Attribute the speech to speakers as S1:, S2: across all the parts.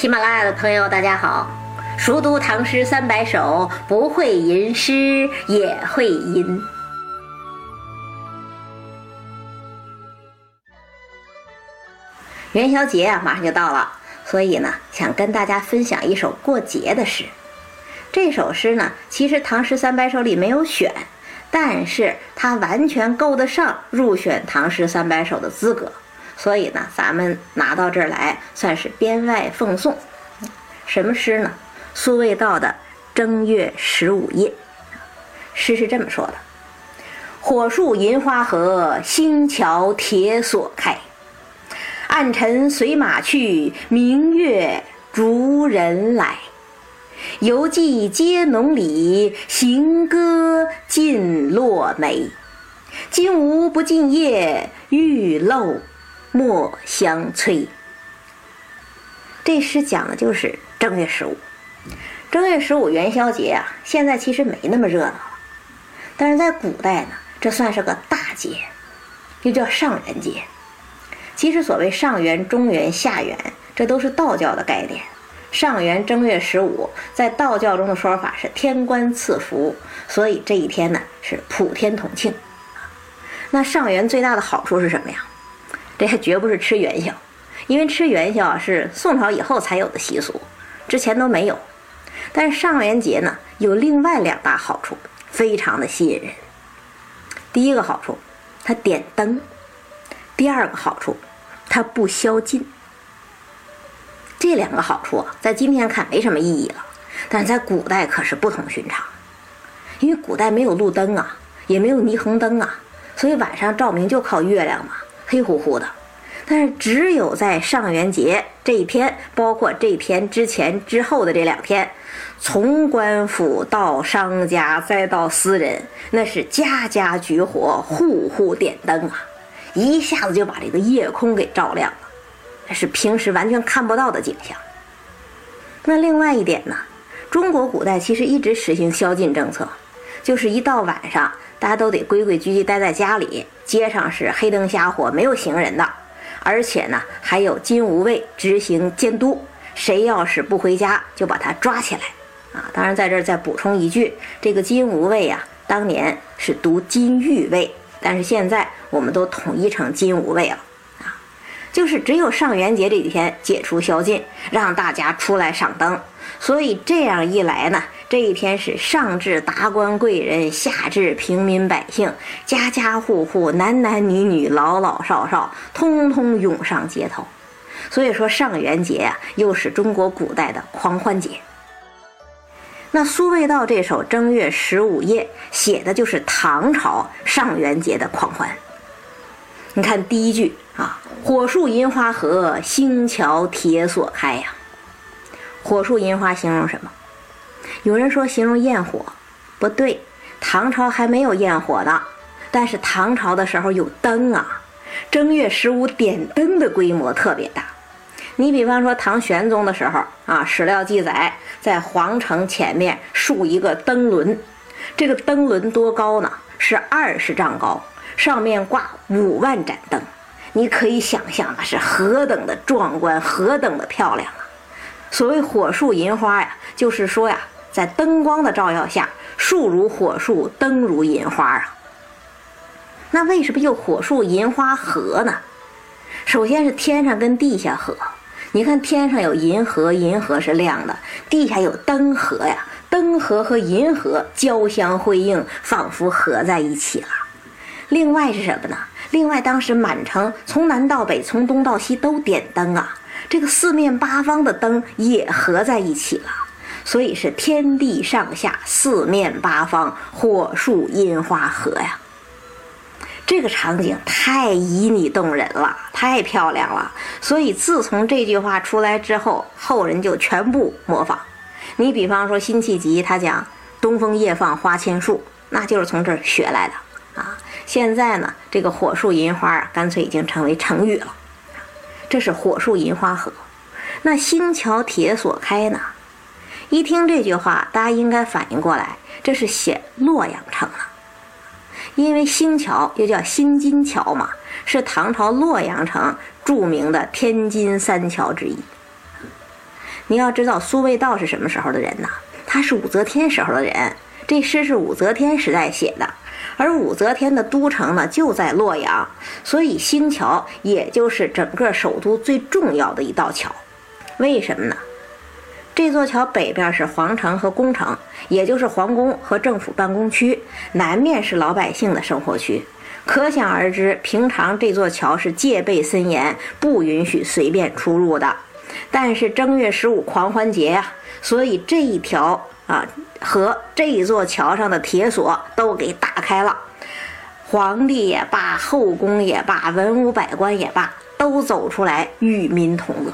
S1: 喜马拉雅的朋友，大家好！熟读唐诗三百首，不会吟诗也会吟。元宵节啊，马上就到了，所以呢，想跟大家分享一首过节的诗。这首诗呢，其实唐诗三百首里没有选，但是它完全够得上入选唐诗三百首的资格，所以呢，咱们拿到这儿来，算是编外奉送。什么诗呢？苏味道的《正月十五夜》。诗是这么说的：“火树银花合，星桥铁锁开。暗尘随马去，明月逐人来。犹记皆浓里，行歌尽落梅。金吾不尽夜，玉漏莫相催。”这诗讲的就是正月十五。正月十五元宵节啊，现在其实没那么热闹了，但是在古代呢，这算是个大节，又叫上元节。其实所谓上元、中元、下元，这都是道教的概念。上元正月十五，在道教中的说法是天官赐福，所以这一天呢是普天同庆。那上元最大的好处是什么呀？这还绝不是吃元宵，因为吃元宵是宋朝以后才有的习俗，之前都没有。但是上元节呢有另外两大好处，非常的吸引人。第一个好处，它点灯；第二个好处，它不宵禁。这两个好处啊，在今天看没什么意义了，但是在古代可是不同寻常。因为古代没有路灯啊，也没有霓虹灯啊，所以晚上照明就靠月亮嘛，黑乎乎的。但是只有在上元节这一天，包括这天之前、之后的这两天，从官府到商家再到私人，那是家家举火，户户点灯啊，一下子就把这个夜空给照亮了，这是平时完全看不到的景象。那另外一点呢，中国古代其实一直实行宵禁政策，就是一到晚上，大家都得规规矩矩待在家里，街上是黑灯瞎火，没有行人的，而且呢，还有金吾卫执行监督，谁要是不回家，就把他抓起来。啊，当然在这儿再补充一句，这个金吾卫呀，当年是读金玉卫，但是现在我们都统一成金吾卫了。啊，就是只有上元节这几天解除宵禁，让大家出来赏灯。所以这样一来呢，这一天是上至达官贵人，下至平民百姓，家家户户、男男女女、老老少少，通通涌上街头。所以说上元节呀，又是中国古代的狂欢节。那苏味道这首《正月十五夜》写的就是唐朝上元节的狂欢。你看第一句啊，“火树银花合，星桥铁锁开”呀。火树银花形容什么？有人说形容焰火，不对，唐朝还没有焰火呢。但是唐朝的时候有灯啊，正月十五点灯的规模特别大。你比方说唐玄宗的时候啊，史料记载，在皇城前面竖一个灯轮，这个灯轮多高呢？是二十丈高，上面挂五万盏灯。你可以想象那是何等的壮观，何等的漂亮啊！所谓火树银花呀，就是说呀，在灯光的照耀下，树如火树，灯如银花啊。那为什么又火树银花合呢？首先是天上跟地下合。你看天上有银河，银河是亮的；地下有灯河呀，灯河和银河交相辉映，仿佛合在一起了。另外是什么呢？另外当时满城从南到北，从东到西都点灯啊，这个四面八方的灯也合在一起了，所以是天地上下四面八方火树银花合呀。这个场景太旖旎动人了，太漂亮了。所以自从这句话出来之后，后人就全部模仿。你比方说辛弃疾，他讲“东风夜放花千树”，那就是从这儿学来的啊。现在呢，这个火树银花啊，干脆已经成为成语了。这是火树银花合。那星桥铁锁开呢？一听这句话，大家应该反应过来，这是写洛阳城了。因为星桥又叫新金桥嘛，是唐朝洛阳城著名的天津三桥之一。你要知道苏味道是什么时候的人呢？他是武则天时候的人，这诗是武则天时代写的，而武则天的都城呢就在洛阳，所以新桥也就是整个首都最重要的一道桥。为什么呢？这座桥北边是皇城和宫城，也就是皇宫和政府办公区；南面是老百姓的生活区。可想而知，平常这座桥是戒备森严，不允许随便出入的。但是正月十五狂欢节呀，所以这一条啊和这座桥上的铁锁都给打开了。皇帝也罢，后宫也罢，文武百官也罢，都走出来与民同乐。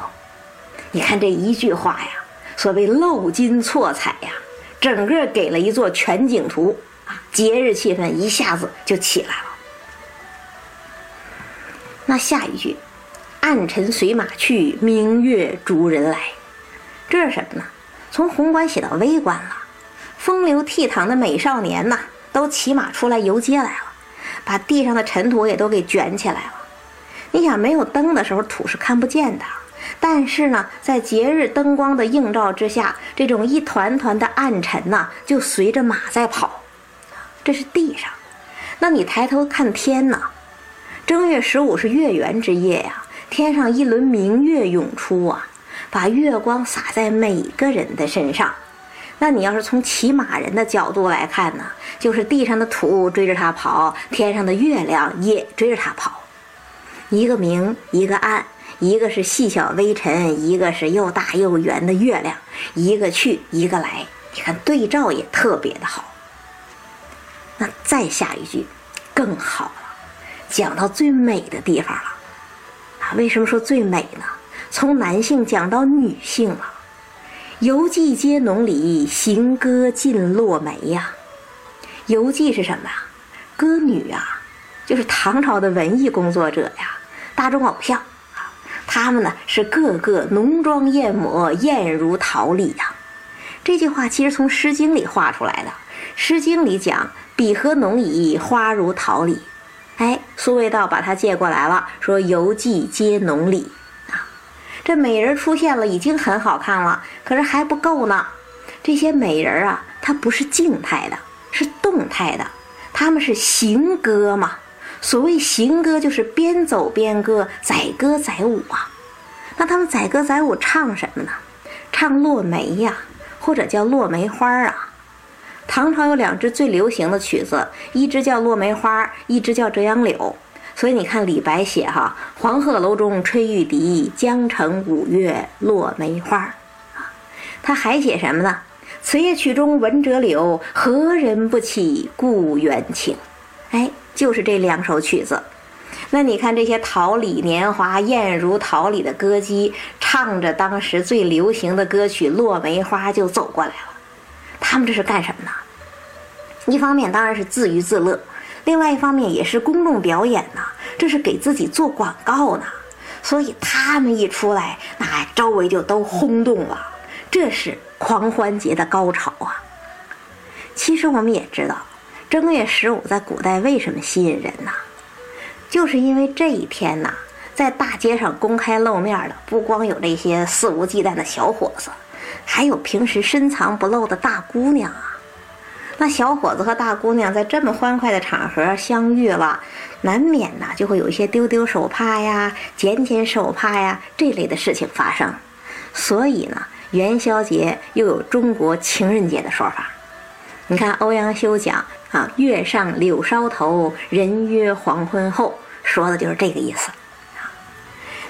S1: 你看这一句话呀。所谓漏金错彩呀，整个给了一座全景图啊，节日气氛一下子就起来了。那下一句，“暗尘随马去，明月逐人来”，这是什么呢？从宏观写到微观了。风流倜傥的美少年呐，都骑马出来游街来了，把地上的尘土也都给卷起来了。你想，没有灯的时候，土是看不见的。但是呢，在节日灯光的映照之下，这种一团团的暗沉呐，就随着马在跑。这是地上。那你抬头看天呢？正月十五是月圆之夜呀，天上一轮明月涌出啊，把月光洒在每个人的身上。那你要是从骑马人的角度来看呢，就是地上的土追着他跑，天上的月亮也追着他跑，一个明，一个暗。一个是细小微尘，一个是又大又圆的月亮，一个去一个来，你看对照也特别的好。那再下一句，更好了，讲到最美的地方了。啊，为什么说最美呢？从男性讲到女性了。游记接浓里，行歌尽落梅呀。游记是什么呀？歌女啊，就是唐朝的文艺工作者呀，大众偶像。他们呢是个个浓妆艳抹，艳如桃李呀。这句话其实从《诗经》里画出来的，《诗经》里讲“彼何浓矣，花如桃李”。哎，苏味道把它借过来了，说“游记皆浓里”啊。这美人出现了，已经很好看了，可是还不够呢。这些美人啊，它不是静态的，是动态的，他们是行歌嘛。所谓行歌，就是边走边歌，载歌载舞啊。那他们载歌载舞唱什么呢？唱落梅呀，或者叫落梅花啊。唐朝有两支最流行的曲子，一支叫《落梅花》，一支叫《折杨柳》。所以你看李白写哈：“黄鹤楼中吹玉笛，江城五月落梅花。”啊，他还写什么呢？“此夜曲中闻折柳，何人不起故园情？”哎。就是这两首曲子，那你看这些桃李年华、艳如桃李的歌姬，唱着当时最流行的歌曲《落梅花》就走过来了。他们这是干什么呢？一方面当然是自娱自乐，另外一方面也是公众表演呢，这是给自己做广告呢。所以他们一出来，那周围就都轰动了。这是狂欢节的高潮啊！其实我们也知道。正月十五在古代为什么吸引人呢？就是因为这一天呐，在大街上公开露面的，不光有这些肆无忌惮的小伙子，还有平时深藏不露的大姑娘啊。那小伙子和大姑娘在这么欢快的场合相遇了，难免呐就会有一些丢丢手帕呀、捡捡手帕呀这类的事情发生。所以呢，元宵节又有中国情人节的说法。你看欧阳修讲。啊，月上柳梢头，人约黄昏后，说的就是这个意思。啊，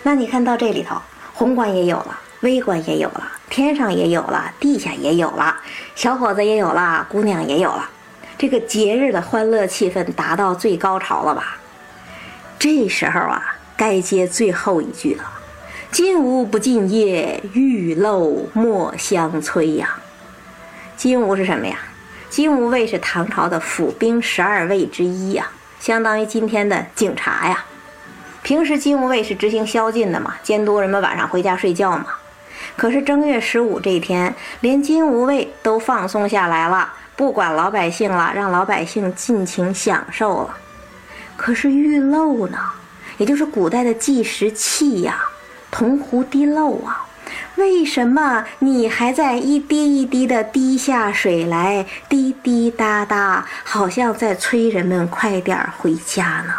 S1: 那你看到这里头，宏观也有了，微观也有了，天上也有了，地下也有了，小伙子也有了，姑娘也有了，这个节日的欢乐气氛达到最高潮了吧？这时候啊，该接最后一句了：“金吾不进夜，玉漏莫相催呀。”金吾是什么呀？金吾卫是唐朝的府兵十二卫之一呀，相当于今天的警察呀。平时金吾卫是执行宵禁的嘛，监督人们晚上回家睡觉嘛。可是正月十五这一天，连金吾卫都放松下来了，不管老百姓了，让老百姓尽情享受了。可是玉漏呢，也就是古代的计时器呀，铜壶滴漏啊，为什么你还在一滴一滴的滴下水来，滴滴答答，好像在催人们快点回家呢？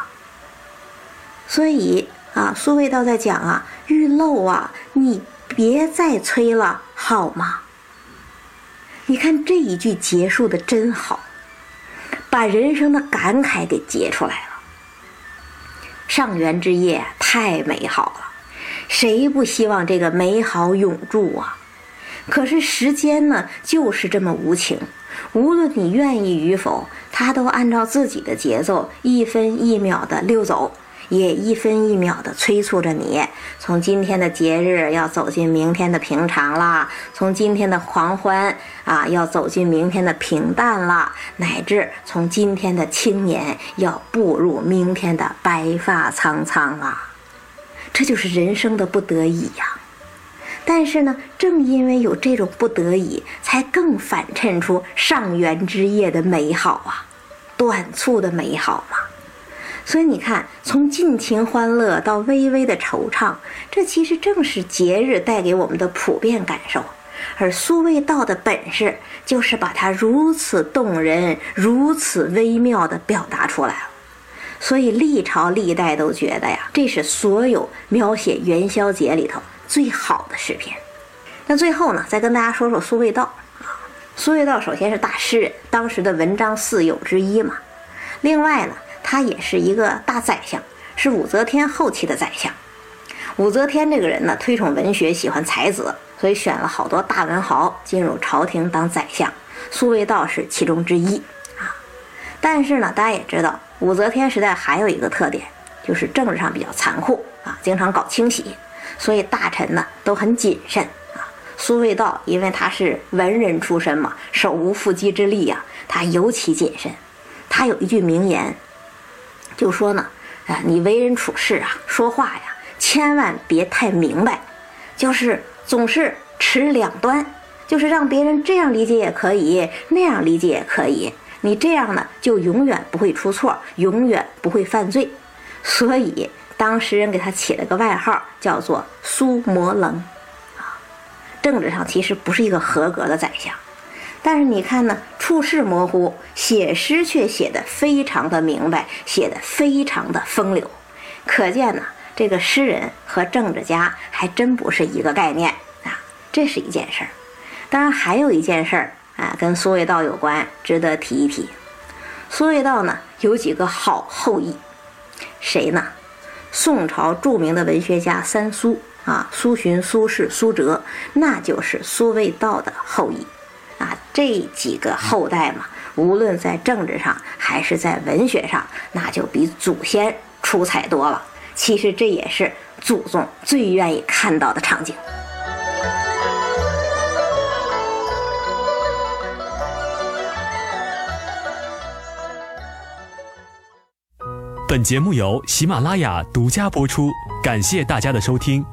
S1: 所以啊，苏味道在讲啊，玉漏啊，你别再催了，好吗？你看这一句结束的真好，把人生的感慨给结出来了。上元之夜太美好了，谁不希望这个美好永驻啊？可是时间呢，就是这么无情，无论你愿意与否，它都按照自己的节奏，一分一秒的溜走。也一分一秒的催促着你，从今天的节日要走进明天的平常啦，从今天的狂欢啊要走进明天的平淡啦，乃至从今天的青年要步入明天的白发苍苍啊！这就是人生的不得已呀。但是呢，正因为有这种不得已，才更反衬出上元之夜的美好啊，短促的美好嘛。所以你看，从尽情欢乐到微微的惆怅，这其实正是节日带给我们的普遍感受。而苏味道的本事，就是把它如此动人、如此微妙地表达出来了。所以历朝历代都觉得呀，这是所有描写元宵节里头最好的诗篇。那最后呢，再跟大家说说苏味道啊。苏味道首先是大诗人，当时的文章四友之一嘛。另外呢。他也是一个大宰相，是武则天后期的宰相。武则天这个人呢，推崇文学，喜欢才子，所以选了好多大文豪进入朝廷当宰相。苏味道是其中之一啊。但是呢，大家也知道，武则天时代还有一个特点，就是政治上比较残酷啊，经常搞清洗，所以大臣呢都很谨慎啊。苏味道因为他是文人出身嘛，手无缚鸡之力呀，他尤其谨慎。他有一句名言。就说呢，啊，你为人处事啊，说话呀，千万别太明白，就是总是持两端，就是让别人这样理解也可以，那样理解也可以。你这样呢，就永远不会出错，永远不会犯罪。所以当时人给他起了个外号，叫做苏摩棱，啊，政治上其实不是一个合格的宰相。但是你看呢，处事模糊，写诗却写得非常的明白，写得非常的风流，可见呢，这个诗人和政治家还真不是一个概念啊。这是一件事儿。当然还有一件事儿啊，跟苏味道有关，值得提一提。苏味道呢有几个好后裔，谁呢？宋朝著名的文学家三苏啊，苏洵、苏轼、苏辙，那就是苏味道的后裔。啊，这几个后代嘛，无论在政治上还是在文学上，那就比祖先出彩多了。其实这也是祖宗最愿意看到的场景。
S2: 本节目由喜马拉雅独家播出，感谢大家的收听。